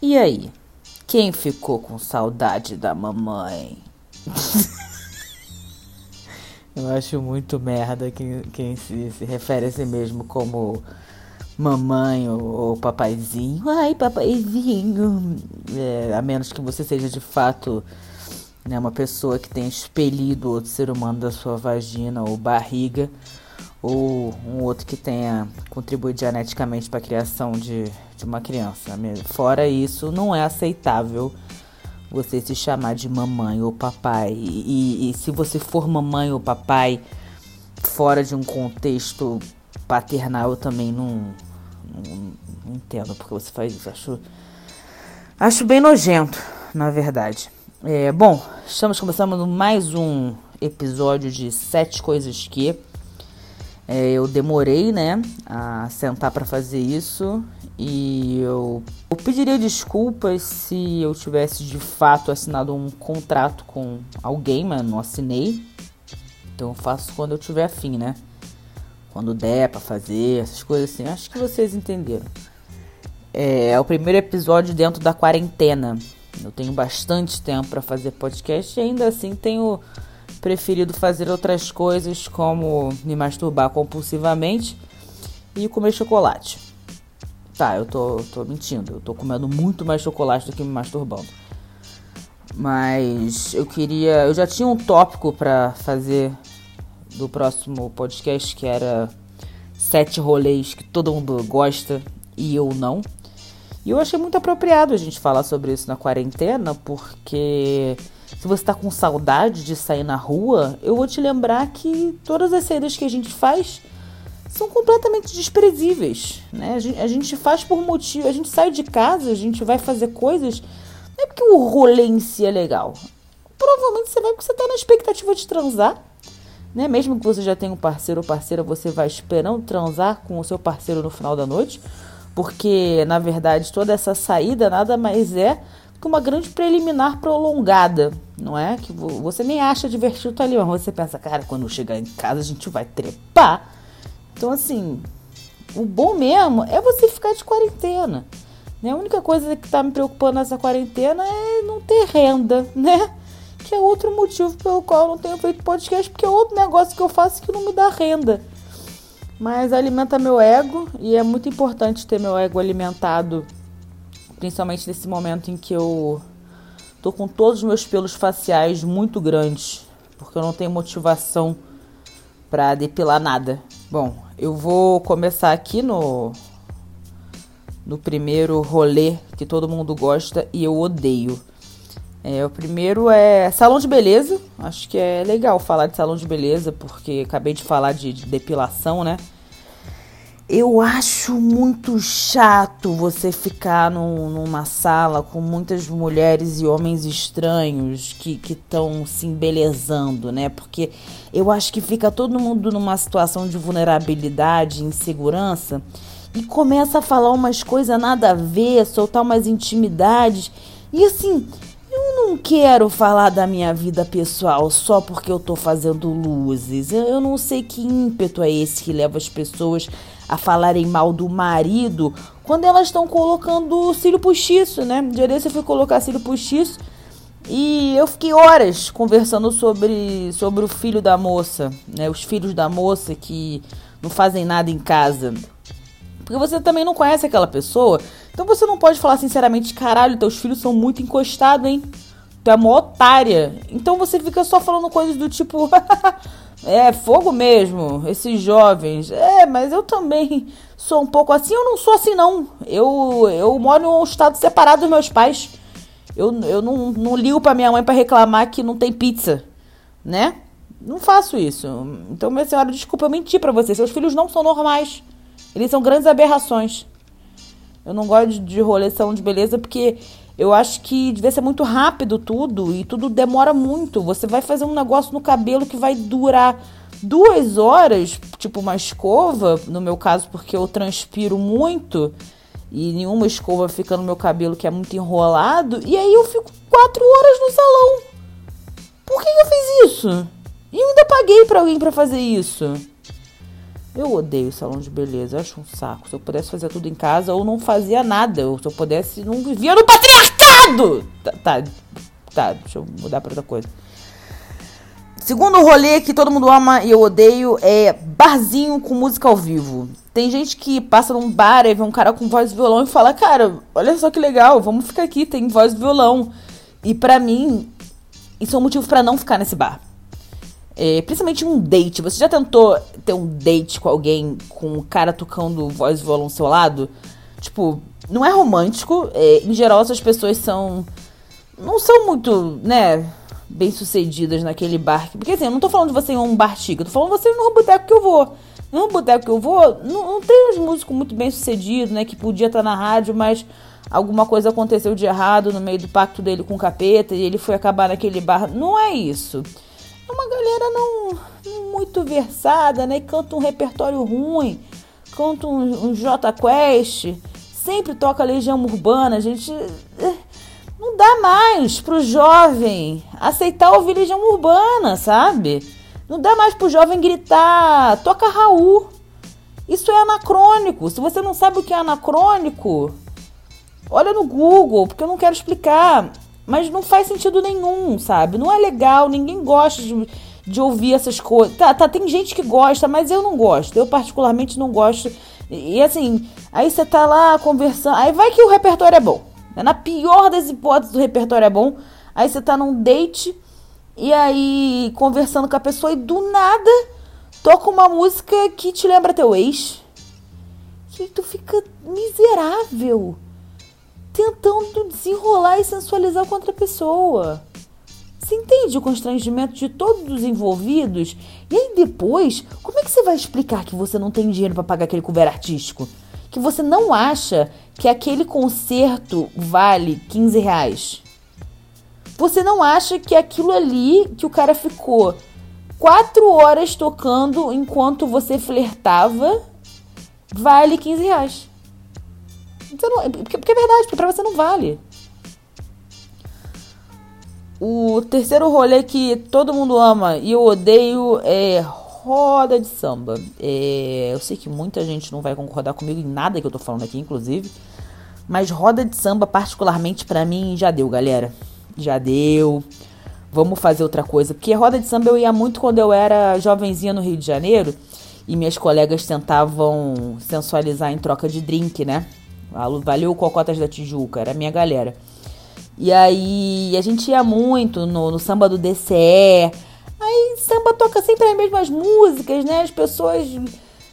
E aí? Quem ficou com saudade da mamãe? Eu acho muito merda quem, quem se, se refere a si mesmo como mamãe ou, ou papaizinho. Ai, papaizinho. É, a menos que você seja de fato né, uma pessoa que tenha expelido outro ser humano da sua vagina ou barriga. Ou um outro que tenha contribuído geneticamente para a criação de, de uma criança. Fora isso, não é aceitável você se chamar de mamãe ou papai. E, e, e, se você for mamãe ou papai fora de um contexto paternal, eu também não, não, não entendo porque você faz isso. Acho, acho bem nojento, na verdade. É, bom, estamos começando mais um episódio de Sete Coisas Que. É, eu demorei, né, a sentar para fazer isso e eu, eu pediria desculpas se eu tivesse de fato assinado um contrato com alguém, mas não assinei. Então eu faço quando eu tiver afim, né? Quando der pra fazer, essas coisas assim. Acho que vocês entenderam. É, é o primeiro episódio dentro da quarentena. Eu tenho bastante tempo para fazer podcast e ainda assim tenho preferido fazer outras coisas como me masturbar compulsivamente e comer chocolate. Tá, eu tô, tô mentindo. Eu tô comendo muito mais chocolate do que me masturbando. Mas eu queria. Eu já tinha um tópico para fazer do próximo podcast que era sete rolês que todo mundo gosta e eu não. E eu achei muito apropriado a gente falar sobre isso na quarentena, porque se você tá com saudade de sair na rua, eu vou te lembrar que todas as saídas que a gente faz são completamente desprezíveis, né? A gente, a gente, faz por motivo, a gente sai de casa, a gente vai fazer coisas, não é porque o rolê em si é legal. Provavelmente você vai porque você tá na expectativa de transar, né? Mesmo que você já tenha um parceiro ou parceira, você vai esperando transar com o seu parceiro no final da noite, porque na verdade toda essa saída nada mais é que uma grande preliminar prolongada, não é? Que você nem acha divertido tá ali, mas você pensa, cara, quando chegar em casa a gente vai trepar então, assim, o bom mesmo é você ficar de quarentena. Né? A única coisa que está me preocupando nessa quarentena é não ter renda, né? Que é outro motivo pelo qual eu não tenho feito podcast, porque é outro negócio que eu faço que não me dá renda. Mas alimenta meu ego e é muito importante ter meu ego alimentado, principalmente nesse momento em que eu tô com todos os meus pelos faciais muito grandes, porque eu não tenho motivação para depilar nada. Bom, eu vou começar aqui no no primeiro rolê que todo mundo gosta e eu odeio. É, o primeiro é salão de beleza. Acho que é legal falar de salão de beleza porque acabei de falar de, de depilação, né? Eu acho muito chato você ficar numa sala com muitas mulheres e homens estranhos que estão se embelezando, né? Porque eu acho que fica todo mundo numa situação de vulnerabilidade, insegurança e começa a falar umas coisas nada a ver, soltar umas intimidades. E assim, não quero falar da minha vida pessoal só porque eu tô fazendo luzes. Eu não sei que ímpeto é esse que leva as pessoas a falarem mal do marido quando elas estão colocando cílio postiço, né? De eu fui colocar cílio postiço e eu fiquei horas conversando sobre, sobre o filho da moça, né? Os filhos da moça que não fazem nada em casa. Porque você também não conhece aquela pessoa. Então você não pode falar sinceramente, caralho, teus filhos são muito encostados, hein? Tu é uma otária. Então você fica só falando coisas do tipo. É, fogo mesmo, esses jovens. É, mas eu também sou um pouco assim. Eu não sou assim, não. Eu, eu moro em um estado separado dos meus pais. Eu, eu não, não ligo pra minha mãe para reclamar que não tem pizza, né? Não faço isso. Então, minha senhora, desculpa, eu menti pra você. Seus filhos não são normais. Eles são grandes aberrações. Eu não gosto de, de de beleza porque eu acho que devia ser muito rápido tudo e tudo demora muito. Você vai fazer um negócio no cabelo que vai durar duas horas, tipo uma escova, no meu caso, porque eu transpiro muito e nenhuma escova fica no meu cabelo que é muito enrolado, e aí eu fico quatro horas no salão. Por que eu fiz isso? E ainda paguei para alguém para fazer isso. Eu odeio salão de beleza, eu acho um saco. Se eu pudesse fazer tudo em casa, ou não fazia nada. Eu, se eu pudesse, não vivia no patriarcado! Tá, tá, tá, deixa eu mudar pra outra coisa. Segundo rolê que todo mundo ama e eu odeio é barzinho com música ao vivo. Tem gente que passa num bar e vê um cara com voz e violão e fala: Cara, olha só que legal, vamos ficar aqui, tem voz e violão. E para mim, isso é um motivo para não ficar nesse bar. É, principalmente um date. Você já tentou ter um date com alguém com um cara tocando voz violão ao seu lado? Tipo, não é romântico. É, em geral, essas pessoas são. Não são muito, né? Bem sucedidas naquele bar. Porque assim, eu não tô falando de você em um bar chique, eu tô falando de você no boteco que eu vou. No boteco que eu vou, não, não tem uns músicos muito bem sucedidos, né? Que podia estar na rádio, mas alguma coisa aconteceu de errado no meio do pacto dele com o capeta e ele foi acabar naquele bar. Não é isso. É uma galera não, não muito versada, né? Canta um repertório ruim, canta um, um J Quest, sempre toca Legião Urbana, a gente. Eh, não dá mais pro jovem aceitar ouvir Legião Urbana, sabe? Não dá mais pro jovem gritar, toca Raul. Isso é anacrônico. Se você não sabe o que é anacrônico, olha no Google, porque eu não quero explicar. Mas não faz sentido nenhum, sabe? Não é legal, ninguém gosta de, de ouvir essas coisas. Tá, tá, tem gente que gosta, mas eu não gosto. Eu, particularmente, não gosto. E, e assim, aí você tá lá conversando. Aí vai que o repertório é bom. Na pior das hipóteses, o repertório é bom. Aí você tá num date e aí conversando com a pessoa e do nada toca uma música que te lembra teu ex. E tu fica miserável tentando desenrolar e sensualizar com outra pessoa. Você entende o constrangimento de todos os envolvidos? E aí depois, como é que você vai explicar que você não tem dinheiro para pagar aquele cover artístico? Que você não acha que aquele concerto vale 15 reais? Você não acha que aquilo ali que o cara ficou quatro horas tocando enquanto você flertava vale 15 reais? Não, porque, porque é verdade, porque pra você não vale. O terceiro rolê que todo mundo ama e eu odeio é roda de samba. É, eu sei que muita gente não vai concordar comigo em nada que eu tô falando aqui, inclusive. Mas roda de samba, particularmente para mim, já deu, galera. Já deu. Vamos fazer outra coisa. Porque roda de samba eu ia muito quando eu era jovenzinha no Rio de Janeiro. E minhas colegas tentavam sensualizar em troca de drink, né? Valeu Cocotas da Tijuca, era a minha galera. E aí a gente ia muito no, no samba do DCE. Aí samba toca sempre as mesmas músicas, né? As pessoas.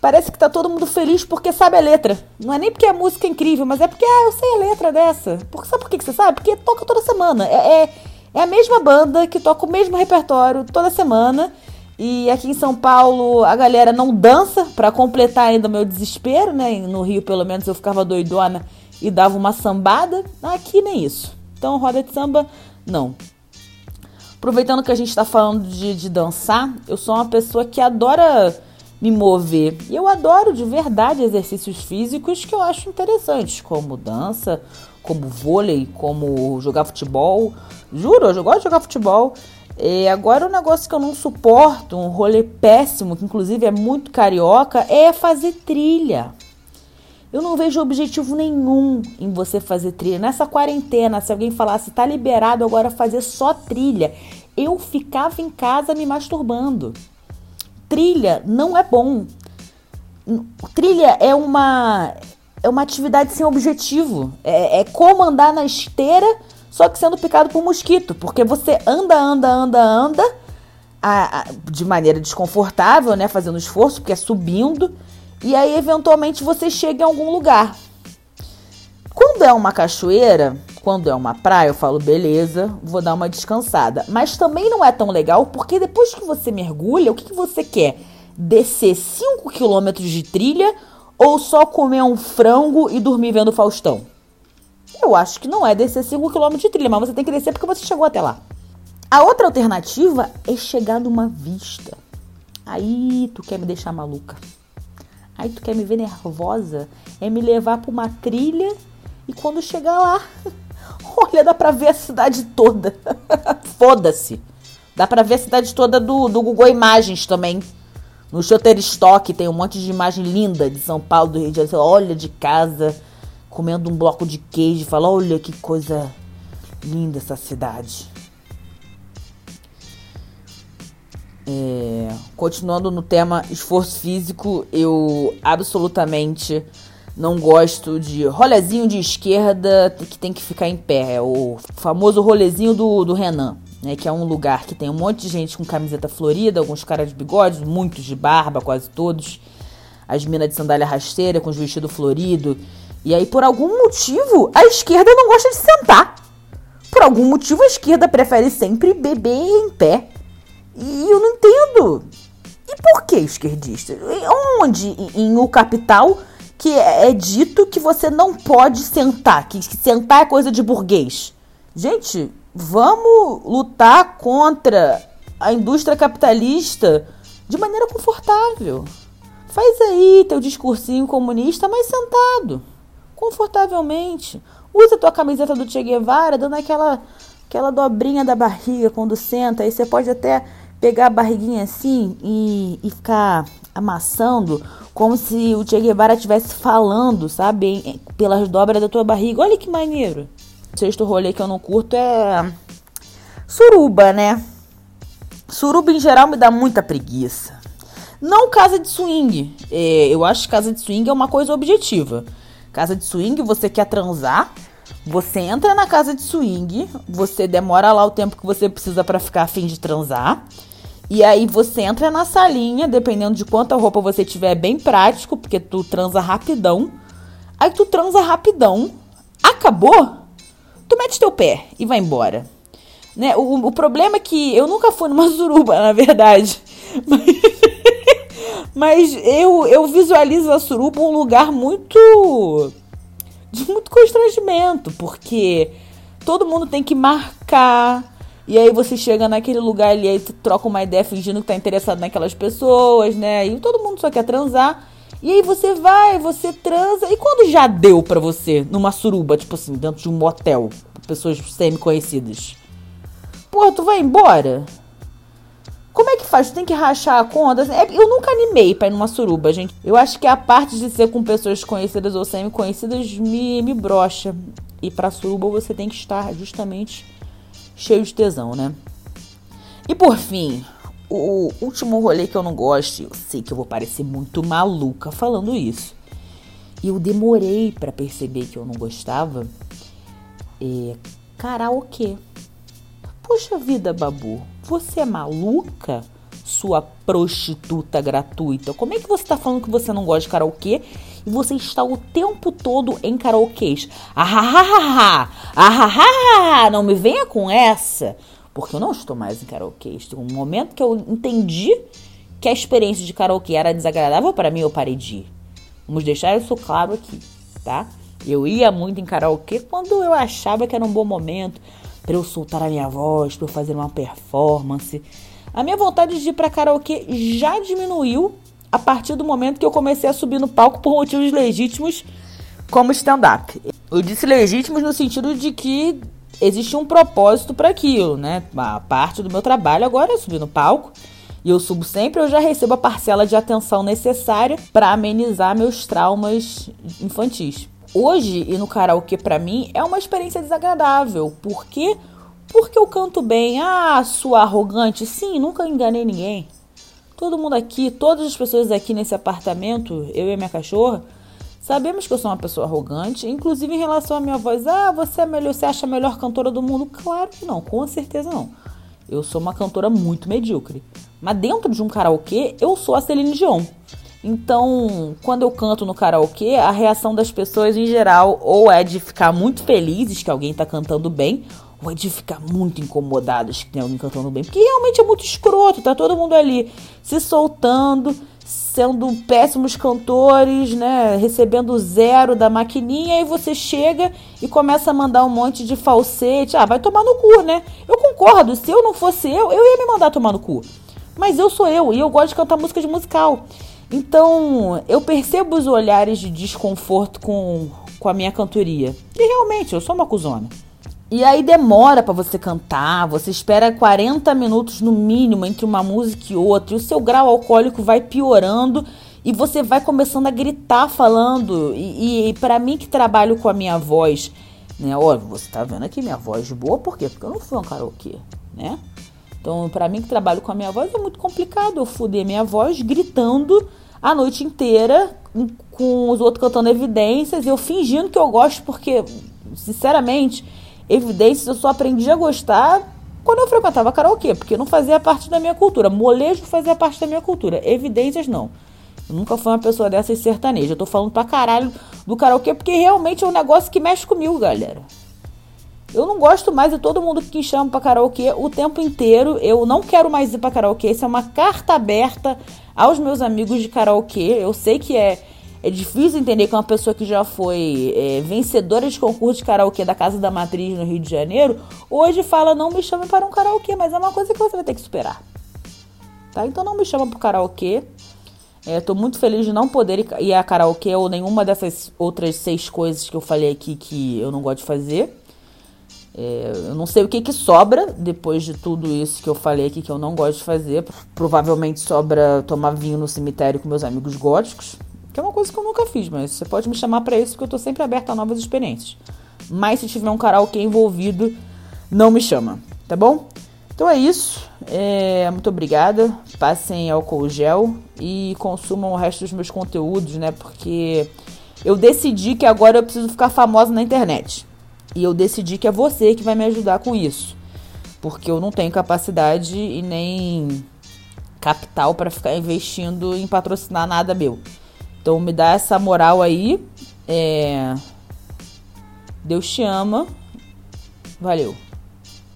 Parece que tá todo mundo feliz porque sabe a letra. Não é nem porque a música é incrível, mas é porque, ah, eu sei a letra dessa. Porque, sabe por que, que você sabe? Porque toca toda semana. É, é, é a mesma banda que toca o mesmo repertório toda semana. E aqui em São Paulo a galera não dança para completar ainda o meu desespero, né? No Rio, pelo menos, eu ficava doidona e dava uma sambada. Aqui nem isso. Então, roda de samba, não. Aproveitando que a gente está falando de, de dançar, eu sou uma pessoa que adora me mover. E eu adoro de verdade exercícios físicos que eu acho interessantes, como dança, como vôlei, como jogar futebol. Juro, eu gosto de jogar futebol. E agora, o um negócio que eu não suporto, um rolê péssimo, que inclusive é muito carioca, é fazer trilha. Eu não vejo objetivo nenhum em você fazer trilha. Nessa quarentena, se alguém falasse, tá liberado agora fazer só trilha, eu ficava em casa me masturbando. Trilha não é bom. Trilha é uma é uma atividade sem objetivo. É, é como andar na esteira só que sendo picado por mosquito, porque você anda, anda, anda, anda a, a, de maneira desconfortável, né? Fazendo esforço, porque é subindo, e aí eventualmente você chega em algum lugar. Quando é uma cachoeira, quando é uma praia, eu falo, beleza, vou dar uma descansada. Mas também não é tão legal, porque depois que você mergulha, o que, que você quer? Descer 5 quilômetros de trilha ou só comer um frango e dormir vendo Faustão? Eu acho que não é descer 5 km de trilha, mas você tem que descer porque você chegou até lá. A outra alternativa é chegar numa vista. Aí tu quer me deixar maluca. Aí tu quer me ver nervosa. É me levar pra uma trilha e quando chegar lá, olha, dá pra ver a cidade toda. Foda-se. Dá pra ver a cidade toda do, do Google Imagens também. No Shutterstock tem um monte de imagem linda de São Paulo, do Rio de Janeiro. Olha de casa, comendo um bloco de queijo e fala: Olha que coisa linda essa cidade. É, continuando no tema esforço físico, eu absolutamente não gosto de rolezinho de esquerda que tem que ficar em pé. É o famoso rolezinho do, do Renan, né? Que é um lugar que tem um monte de gente com camiseta florida, alguns caras de bigodes, muitos de barba, quase todos. As minas de sandália rasteira com os vestidos floridos. E aí, por algum motivo, a esquerda não gosta de sentar. Por algum motivo, a esquerda prefere sempre beber em pé. E eu não entendo. E por que esquerdista? Onde em O Capital que é, é dito que você não pode sentar, que sentar é coisa de burguês? Gente, vamos lutar contra a indústria capitalista de maneira confortável. Faz aí teu discursinho comunista, mas sentado, confortavelmente. Usa tua camiseta do Che Guevara, dando aquela, aquela dobrinha da barriga quando senta. Aí você pode até pegar a barriguinha assim e, e ficar amassando como se o Che Guevara estivesse falando, sabe? Pelas dobras da tua barriga. Olha que maneiro. O sexto rolê que eu não curto é suruba, né? Suruba em geral me dá muita preguiça. Não casa de swing. É, eu acho que casa de swing é uma coisa objetiva. Casa de swing, você quer transar, você entra na casa de swing, você demora lá o tempo que você precisa para ficar afim de transar. E aí você entra na salinha, dependendo de quanta roupa você tiver, é bem prático, porque tu transa rapidão. Aí tu transa rapidão, acabou, tu mete teu pé e vai embora. Né? O, o problema é que eu nunca fui numa suruba, na verdade. Mas, mas eu, eu visualizo a suruba um lugar muito. de muito constrangimento, porque todo mundo tem que marcar. E aí você chega naquele lugar ali, aí troca uma ideia fingindo que tá interessado naquelas pessoas, né? E todo mundo só quer transar. E aí você vai, você transa. E quando já deu pra você numa suruba, tipo assim, dentro de um motel, pessoas semi-conhecidas? Pô, tu vai embora? Como é que faz? Tem que rachar a conta? É, eu nunca animei pra ir numa suruba, gente. Eu acho que a parte de ser com pessoas conhecidas ou semi-conhecidas me, me brocha. E pra suruba você tem que estar justamente cheio de tesão, né? E por fim, o último rolê que eu não gosto, eu sei que eu vou parecer muito maluca falando isso. E eu demorei para perceber que eu não gostava. É karaokê. Poxa vida, Babu, você é maluca? Sua prostituta gratuita. Como é que você tá falando que você não gosta de karaokê e você está o tempo todo em karaokês? Ahahaha! Ahahaha! Não me venha com essa! Porque eu não estou mais em karaokês. Tem um momento que eu entendi que a experiência de karaokê era desagradável para mim, eu parei de ir. Vamos deixar isso claro aqui, tá? Eu ia muito em karaokê quando eu achava que era um bom momento para eu soltar a minha voz, para eu fazer uma performance. A minha vontade de ir para karaokê já diminuiu a partir do momento que eu comecei a subir no palco por motivos legítimos, como stand-up. Eu disse legítimos no sentido de que existe um propósito para aquilo, né? A parte do meu trabalho agora é subir no palco. E eu subo sempre, eu já recebo a parcela de atenção necessária para amenizar meus traumas infantis. Hoje, ir no karaokê para mim é uma experiência desagradável. Por quê? Porque eu canto bem. Ah, sua arrogante. Sim, nunca enganei ninguém. Todo mundo aqui, todas as pessoas aqui nesse apartamento, eu e minha cachorra, sabemos que eu sou uma pessoa arrogante, inclusive em relação à minha voz. Ah, você é melhor, você acha a melhor cantora do mundo? Claro que não, com certeza não. Eu sou uma cantora muito medíocre. Mas dentro de um karaokê, eu sou a Celine Dion. Então, quando eu canto no karaokê, a reação das pessoas em geral ou é de ficar muito felizes que alguém tá cantando bem, ou é de ficar muito incomodadas que tem alguém cantando bem. Porque realmente é muito escroto, tá todo mundo ali se soltando, sendo péssimos cantores, né? Recebendo zero da maquininha, e você chega e começa a mandar um monte de falsete. Ah, vai tomar no cu, né? Eu concordo, se eu não fosse eu, eu ia me mandar tomar no cu. Mas eu sou eu e eu gosto de cantar música de musical. Então, eu percebo os olhares de desconforto com, com a minha cantoria. E realmente, eu sou uma cuzona. E aí demora para você cantar, você espera 40 minutos no mínimo entre uma música e outra, e o seu grau alcoólico vai piorando e você vai começando a gritar falando. E, e para mim que trabalho com a minha voz, né? Olha, você tá vendo aqui minha voz boa, por quê? Porque eu não fui um karaokê, né? Então, para mim que trabalho com a minha voz é muito complicado eu fuder minha voz gritando a noite inteira com os outros cantando evidências e eu fingindo que eu gosto porque, sinceramente, evidências eu só aprendi a gostar quando eu frequentava karaokê, porque não fazia parte da minha cultura. Molejo fazia parte da minha cultura, evidências não. Eu nunca fui uma pessoa dessas sertaneja. Eu tô falando pra caralho do karaokê porque realmente é um negócio que mexe comigo, galera. Eu não gosto mais de todo mundo que chama pra karaokê o tempo inteiro. Eu não quero mais ir pra karaokê. Isso é uma carta aberta aos meus amigos de karaokê. Eu sei que é, é difícil entender que uma pessoa que já foi é, vencedora de concurso de karaokê da Casa da Matriz no Rio de Janeiro, hoje fala não me chame para um karaokê, mas é uma coisa que você vai ter que superar. Tá? Então não me chama pro karaokê. Estou é, muito feliz de não poder ir a karaokê ou nenhuma dessas outras seis coisas que eu falei aqui que eu não gosto de fazer. É, eu não sei o que, que sobra depois de tudo isso que eu falei aqui que eu não gosto de fazer. Provavelmente sobra tomar vinho no cemitério com meus amigos góticos, que é uma coisa que eu nunca fiz, mas você pode me chamar para isso porque eu estou sempre aberta a novas experiências. Mas se tiver um karaokê envolvido, não me chama, tá bom? Então é isso. É, muito obrigada. Passem álcool gel e consumam o resto dos meus conteúdos, né? Porque eu decidi que agora eu preciso ficar famosa na internet. E eu decidi que é você que vai me ajudar com isso. Porque eu não tenho capacidade e nem capital para ficar investindo em patrocinar nada meu. Então me dá essa moral aí. É... Deus te ama. Valeu.